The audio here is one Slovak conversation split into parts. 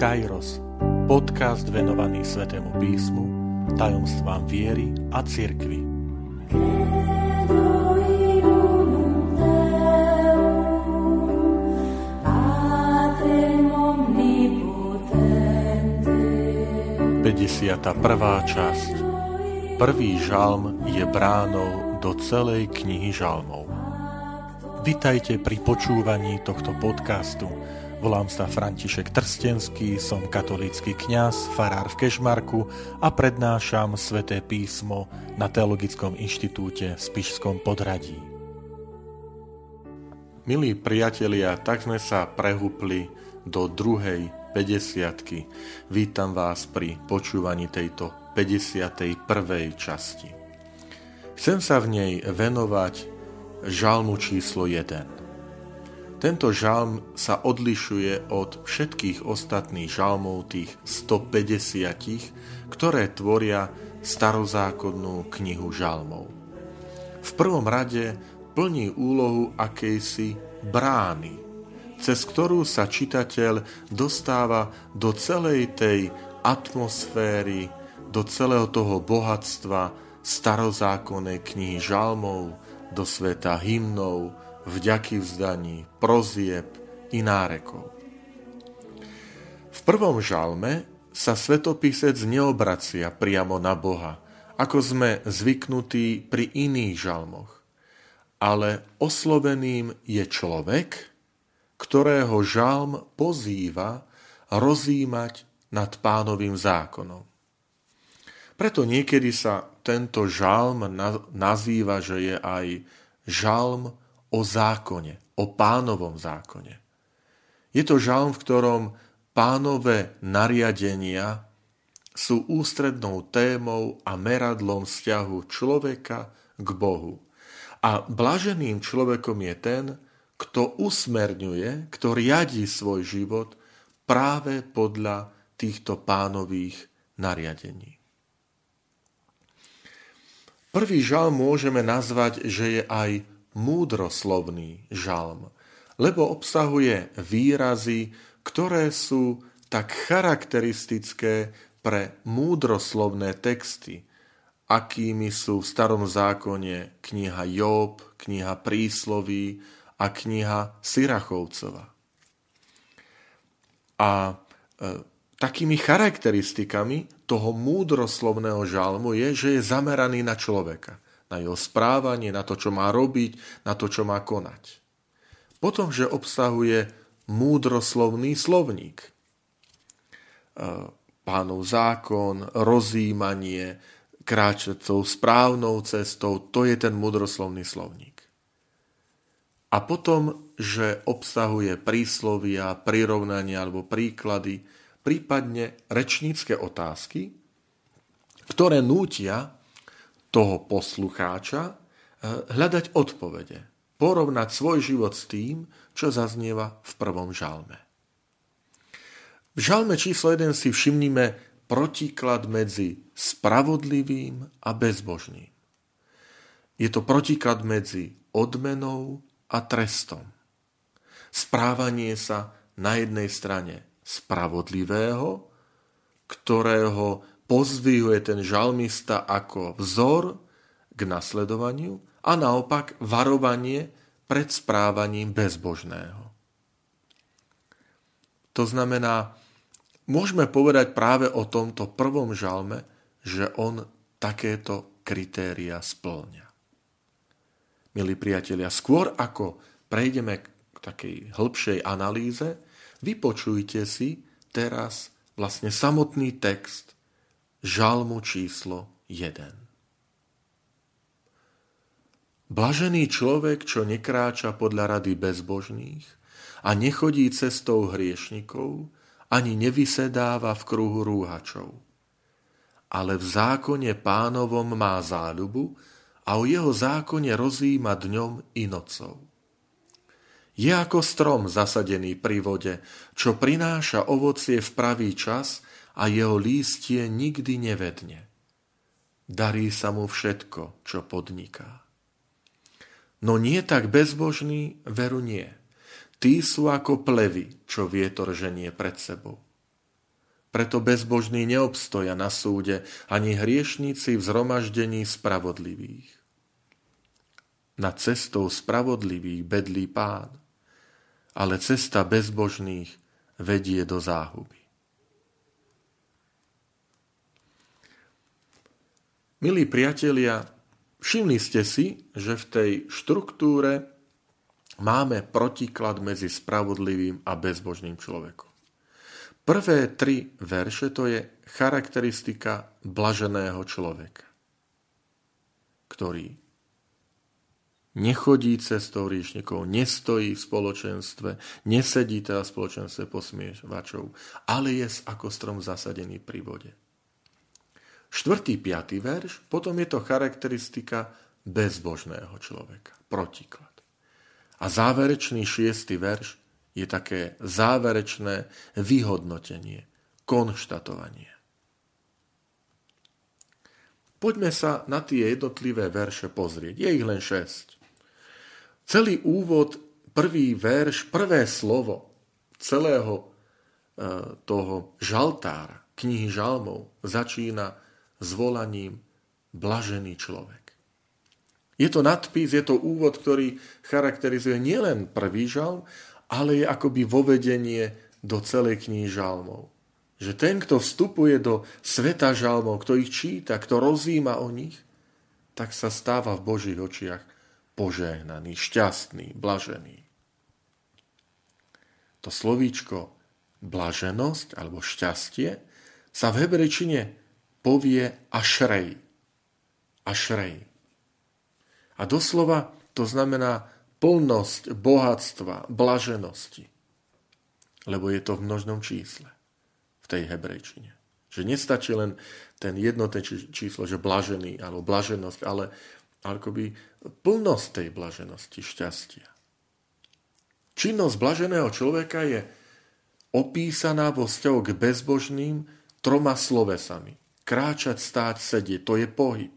Kairos, podcast venovaný Svetému písmu, tajomstvám viery a cirkvi. Prvá časť Prvý žalm je bránou do celej knihy žalmov. Vitajte pri počúvaní tohto podcastu, Volám sa František Trstenský, som katolícky kňaz, farár v Kešmarku a prednášam sväté písmo na Teologickom inštitúte v Spišskom podradí. Milí priatelia, tak sme sa prehúpli do druhej 50. Vítam vás pri počúvaní tejto 51. časti. Chcem sa v nej venovať žalmu číslo 1. Tento žalm sa odlišuje od všetkých ostatných žalmov, tých 150, ktoré tvoria starozákonnú knihu žalmov. V prvom rade plní úlohu akejsi brány, cez ktorú sa čitateľ dostáva do celej tej atmosféry, do celého toho bohatstva starozákonnej knihy žalmov, do sveta hymnov, vďaky vzdaní, prozieb i nárekov. V prvom žalme sa svetopisec neobracia priamo na Boha, ako sme zvyknutí pri iných žalmoch, ale osloveným je človek, ktorého žalm pozýva rozímať nad pánovým zákonom. Preto niekedy sa tento žalm nazýva, že je aj žalm o zákone, o pánovom zákone. Je to žalm, v ktorom pánové nariadenia sú ústrednou témou a meradlom vzťahu človeka k Bohu. A blaženým človekom je ten, kto usmerňuje, kto riadí svoj život práve podľa týchto pánových nariadení. Prvý žal môžeme nazvať, že je aj múdroslovný žalm, lebo obsahuje výrazy, ktoré sú tak charakteristické pre múdroslovné texty, akými sú v starom zákone kniha Job, kniha Prísloví a kniha Sirachovcova. A e, takými charakteristikami toho múdroslovného žalmu je, že je zameraný na človeka na jeho správanie, na to, čo má robiť, na to, čo má konať. Potom, že obsahuje múdroslovný slovník. E, pánov zákon, rozímanie, kráčať správnou cestou, to je ten múdroslovný slovník. A potom, že obsahuje príslovia, prirovnania alebo príklady, prípadne rečnícke otázky, ktoré nútia toho poslucháča eh, hľadať odpovede, porovnať svoj život s tým, čo zaznieva v prvom žalme. V žalme číslo 1 si všimnime protiklad medzi spravodlivým a bezbožným. Je to protiklad medzi odmenou a trestom. Správanie sa na jednej strane spravodlivého, ktorého pozvihuje ten žalmista ako vzor k nasledovaniu a naopak varovanie pred správaním bezbožného. To znamená, môžeme povedať práve o tomto prvom žalme, že on takéto kritéria splňa. Milí priatelia, skôr ako prejdeme k takej hĺbšej analýze, vypočujte si teraz vlastne samotný text žalmu číslo 1. Blažený človek, čo nekráča podľa rady bezbožných a nechodí cestou hriešnikov, ani nevysedáva v kruhu rúhačov. Ale v zákone pánovom má záľubu a o jeho zákone rozíma dňom i nocou. Je ako strom zasadený pri vode, čo prináša ovocie v pravý čas a jeho lístie nikdy nevedne. Darí sa mu všetko, čo podniká. No nie tak bezbožný, veru nie. Tí sú ako plevy, čo vietor ženie pred sebou. Preto bezbožní neobstoja na súde, ani hriešníci v zhromaždení spravodlivých. Na cestou spravodlivých bedlí pán, ale cesta bezbožných vedie do záhuby. Milí priatelia, všimli ste si, že v tej štruktúre máme protiklad medzi spravodlivým a bezbožným človekom. Prvé tri verše to je charakteristika blaženého človeka, ktorý nechodí cestou riešnikov, nestojí v spoločenstve, nesedí teda v spoločenstve posmievačov, ale je ako strom zasadený pri vode. Štvrtý, piatý verš, potom je to charakteristika bezbožného človeka, protiklad. A záverečný šiestý verš je také záverečné vyhodnotenie, konštatovanie. Poďme sa na tie jednotlivé verše pozrieť. Je ich len šesť. Celý úvod, prvý verš, prvé slovo celého e, toho žaltára, knihy žalmov, začína zvolaním blažený človek. Je to nadpis, je to úvod, ktorý charakterizuje nielen prvý žalm, ale je akoby vovedenie do celej knihy žalmov. Že ten, kto vstupuje do sveta žalmov, kto ich číta, kto rozíma o nich, tak sa stáva v Božích očiach požehnaný, šťastný, blažený. To slovíčko blaženosť alebo šťastie sa v hebrejčine povie ašrej. Ašrej. A doslova to znamená plnosť bohatstva, blaženosti. Lebo je to v množnom čísle, v tej hebrejčine. Že nestačí len ten jednotné číslo, že blažený, alebo blaženosť, ale akoby plnosť tej blaženosti, šťastia. Činnosť blaženého človeka je opísaná vo vzťahu k bezbožným troma slovesami. Kráčať, stáť, sedieť, to je pohyb.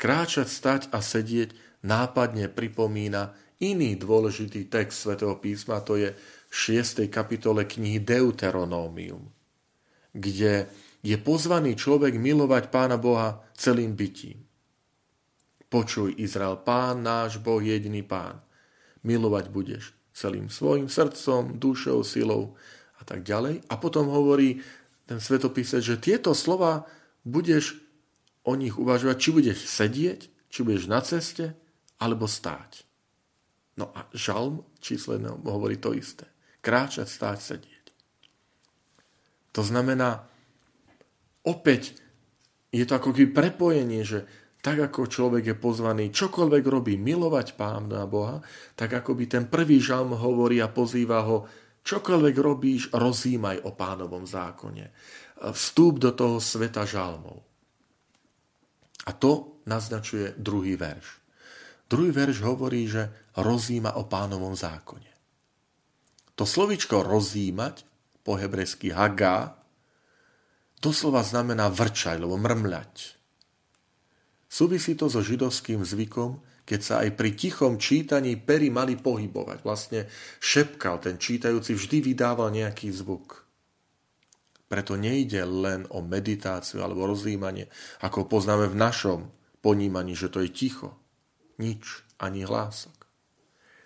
Kráčať, stať a sedieť nápadne pripomína iný dôležitý text svätého písma, to je v 6. kapitole knihy Deuteronómium, kde je pozvaný človek milovať Pána Boha celým bytím. Počuj, Izrael, Pán náš Boh, jediný Pán. Milovať budeš celým svojim srdcom, dušou, silou a tak ďalej. A potom hovorí ten svetopísec, že tieto slova budeš o nich uvažovať, či budeš sedieť, či budeš na ceste, alebo stáť. No a žalm číslo 1 hovorí to isté. Kráčať, stáť, sedieť. To znamená, opäť je to ako keby prepojenie, že tak ako človek je pozvaný čokoľvek robí, milovať pána Boha, tak ako by ten prvý žalm hovorí a pozýva ho, čokoľvek robíš, rozímaj o pánovom zákone. Vstúp do toho sveta žalmov. A to naznačuje druhý verš. Druhý verš hovorí, že rozíma o pánovom zákone. To slovičko rozímať, po hebrejsky hagá, doslova znamená vrčať, alebo mrmľať. Súvisí to so židovským zvykom, keď sa aj pri tichom čítaní pery mali pohybovať. Vlastne šepkal, ten čítajúci vždy vydával nejaký zvuk. Preto nejde len o meditáciu alebo rozjímanie, ako poznáme v našom ponímaní, že to je ticho nič, ani hlások.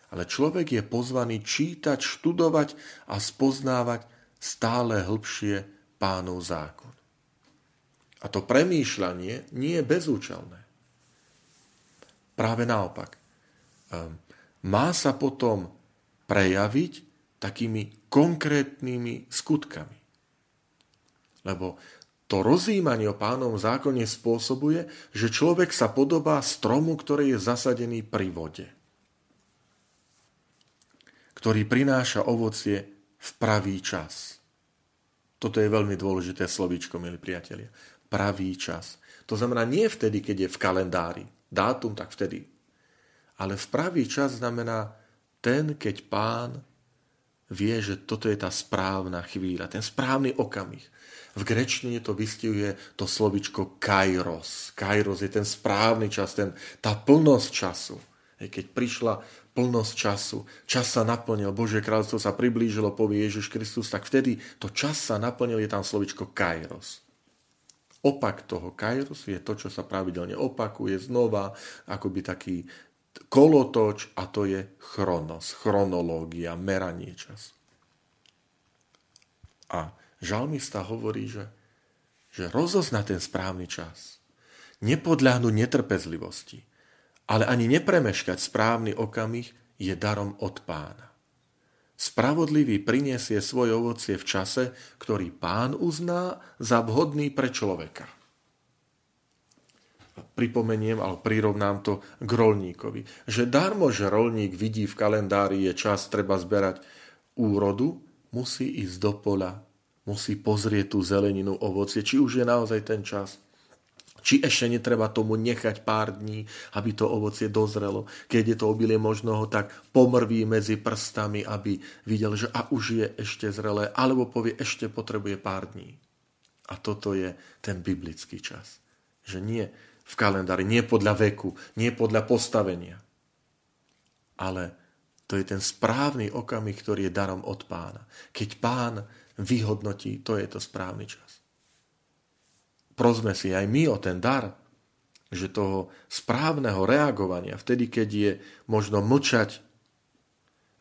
Ale človek je pozvaný čítať, študovať a spoznávať stále hĺbšie pánov zákon. A to premýšľanie nie je bezúčelné. Práve naopak. Ehm, má sa potom prejaviť takými konkrétnymi skutkami. Lebo to rozjímanie o pánovom zákone spôsobuje, že človek sa podobá stromu, ktorý je zasadený pri vode, ktorý prináša ovocie v pravý čas. Toto je veľmi dôležité slovíčko, milí priatelia. Pravý čas. To znamená nie vtedy, keď je v kalendári. Dátum, tak vtedy. Ale v pravý čas znamená ten, keď pán vie, že toto je tá správna chvíľa, ten správny okamih. V grečtine to vystihuje to slovičko kairos. Kairos je ten správny čas, ten, tá plnosť času. Keď prišla plnosť času. Čas sa naplnil, Božie kráľstvo sa priblížilo, povie Ježiš Kristus, tak vtedy to čas sa naplnil, je tam slovičko kairos. Opak toho kairos je to, čo sa pravidelne opakuje znova, akoby taký kolotoč a to je chronos, chronológia, meranie času. A žalmista hovorí, že, že rozozna ten správny čas. Nepodľahnuť netrpezlivosti ale ani nepremeškať správny okamih je darom od pána. Spravodlivý priniesie svoje ovocie v čase, ktorý pán uzná za vhodný pre človeka. Pripomeniem, ale prirovnám to k rolníkovi. Že darmo, že rolník vidí v kalendári je čas, treba zberať úrodu, musí ísť do pola, musí pozrieť tú zeleninu, ovocie, či už je naozaj ten čas. Či ešte netreba tomu nechať pár dní, aby to ovocie dozrelo. Keď je to obilie, možno ho tak pomrví medzi prstami, aby videl, že a už je ešte zrelé, alebo povie, ešte potrebuje pár dní. A toto je ten biblický čas. Že nie v kalendári, nie podľa veku, nie podľa postavenia. Ale to je ten správny okamih, ktorý je darom od pána. Keď pán vyhodnotí, to je to správny čas prosme si aj my o ten dar, že toho správneho reagovania, vtedy, keď je možno mlčať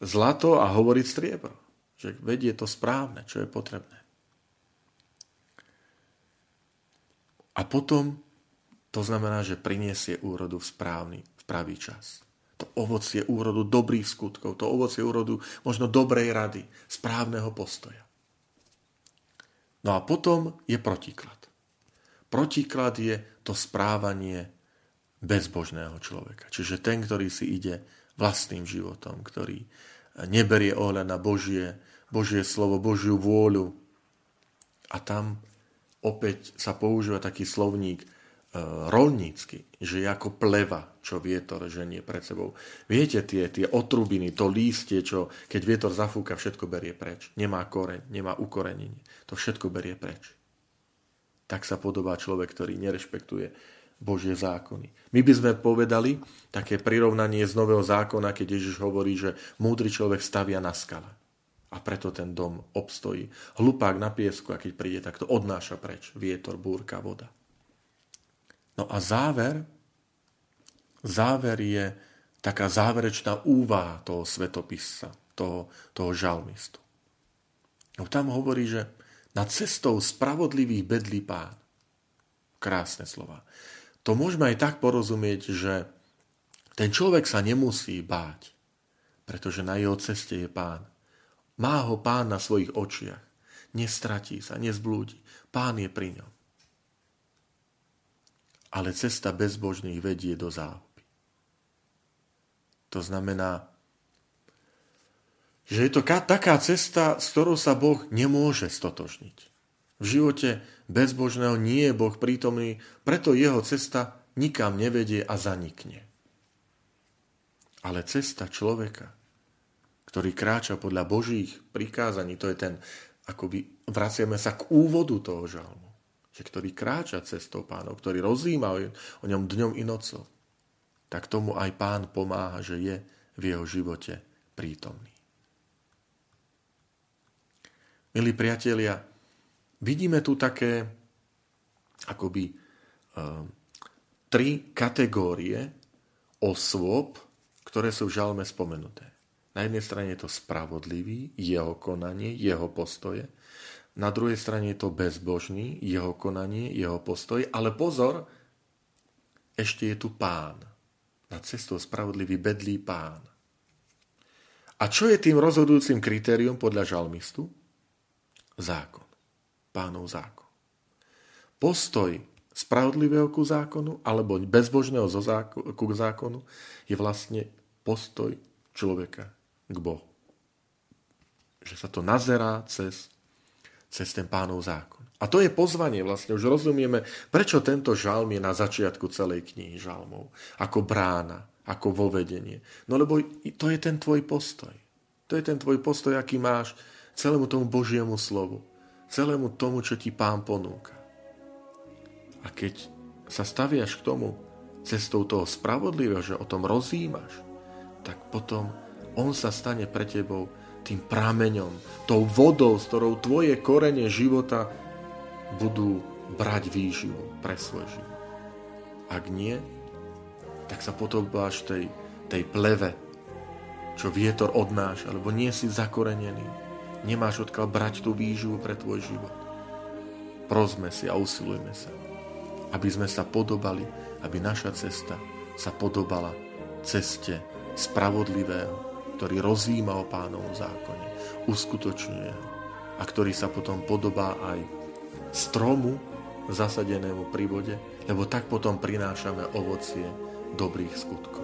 zlato a hovoriť striebro. Že vedie to správne, čo je potrebné. A potom to znamená, že priniesie úrodu v správny, v pravý čas. To ovocie úrodu dobrých skutkov, to ovocie úrodu možno dobrej rady, správneho postoja. No a potom je protiklad. Protiklad je to správanie bezbožného človeka. Čiže ten, ktorý si ide vlastným životom, ktorý neberie ohľad na Božie, Božie slovo, Božiu vôľu. A tam opäť sa používa taký slovník e, rolnícky, že je ako pleva, čo vietor ženie pred sebou. Viete, tie, tie otrubiny, to lístie, čo keď vietor zafúka, všetko berie preč. Nemá koreň, nemá ukorenenie. To všetko berie preč tak sa podobá človek, ktorý nerešpektuje Božie zákony. My by sme povedali také prirovnanie z Nového zákona, keď Ježiš hovorí, že múdry človek stavia na skale. A preto ten dom obstojí. Hlupák na piesku a keď príde, tak to odnáša preč. Vietor, búrka, voda. No a záver, záver je taká záverečná úvaha toho svetopisca, toho, toho žalmistu. No tam hovorí, že nad cestou spravodlivých bedlí pán. Krásne slova. To môžeme aj tak porozumieť, že ten človek sa nemusí báť, pretože na jeho ceste je pán. Má ho pán na svojich očiach. Nestratí sa, nezblúdi. Pán je pri ňom. Ale cesta bezbožných vedie do záhuby. To znamená, že je to taká cesta, s ktorou sa Boh nemôže stotožniť. V živote bezbožného nie je Boh prítomný, preto jeho cesta nikam nevedie a zanikne. Ale cesta človeka, ktorý kráča podľa Božích prikázaní, to je ten, akoby vraciame sa k úvodu toho žalmu, že ktorý kráča cestou pánov, ktorý rozíma o ňom dňom i nocou, tak tomu aj pán pomáha, že je v jeho živote prítomný. Milí priatelia, vidíme tu také akoby uh, tri kategórie osôb, ktoré sú v žalme spomenuté. Na jednej strane je to spravodlivý, jeho konanie, jeho postoje. Na druhej strane je to bezbožný, jeho konanie, jeho postoj. Ale pozor, ešte je tu pán. Na cestou spravodlivý bedlý pán. A čo je tým rozhodujúcim kritérium podľa žalmistu? Zákon. Pánov zákon. Postoj spravodlivého ku zákonu alebo bezbožného ku zákonu je vlastne postoj človeka k Bohu. Že sa to nazerá cez, cez ten pánov zákon. A to je pozvanie vlastne, už rozumieme, prečo tento žalm je na začiatku celej knihy žalmov. Ako brána, ako vovedenie. No lebo to je ten tvoj postoj. To je ten tvoj postoj, aký máš celému tomu Božiemu slovu, celému tomu, čo ti Pán ponúka. A keď sa staviaš k tomu cestou toho spravodlivého, že o tom rozímaš, tak potom on sa stane pre tebou tým prameňom, tou vodou, s ktorou tvoje korene života budú brať výživu pre svoj život. Ak nie, tak sa podobáš tej, tej pleve, čo vietor odnáša, alebo nie si zakorenený. Nemáš odkiaľ brať tú výživu pre tvoj život. Prosme si a usilujme sa, aby sme sa podobali, aby naša cesta sa podobala ceste spravodlivého, ktorý rozvíma o pánovom zákone, uskutočňuje ho a ktorý sa potom podobá aj stromu zasadenému pri vode, lebo tak potom prinášame ovocie dobrých skutkov.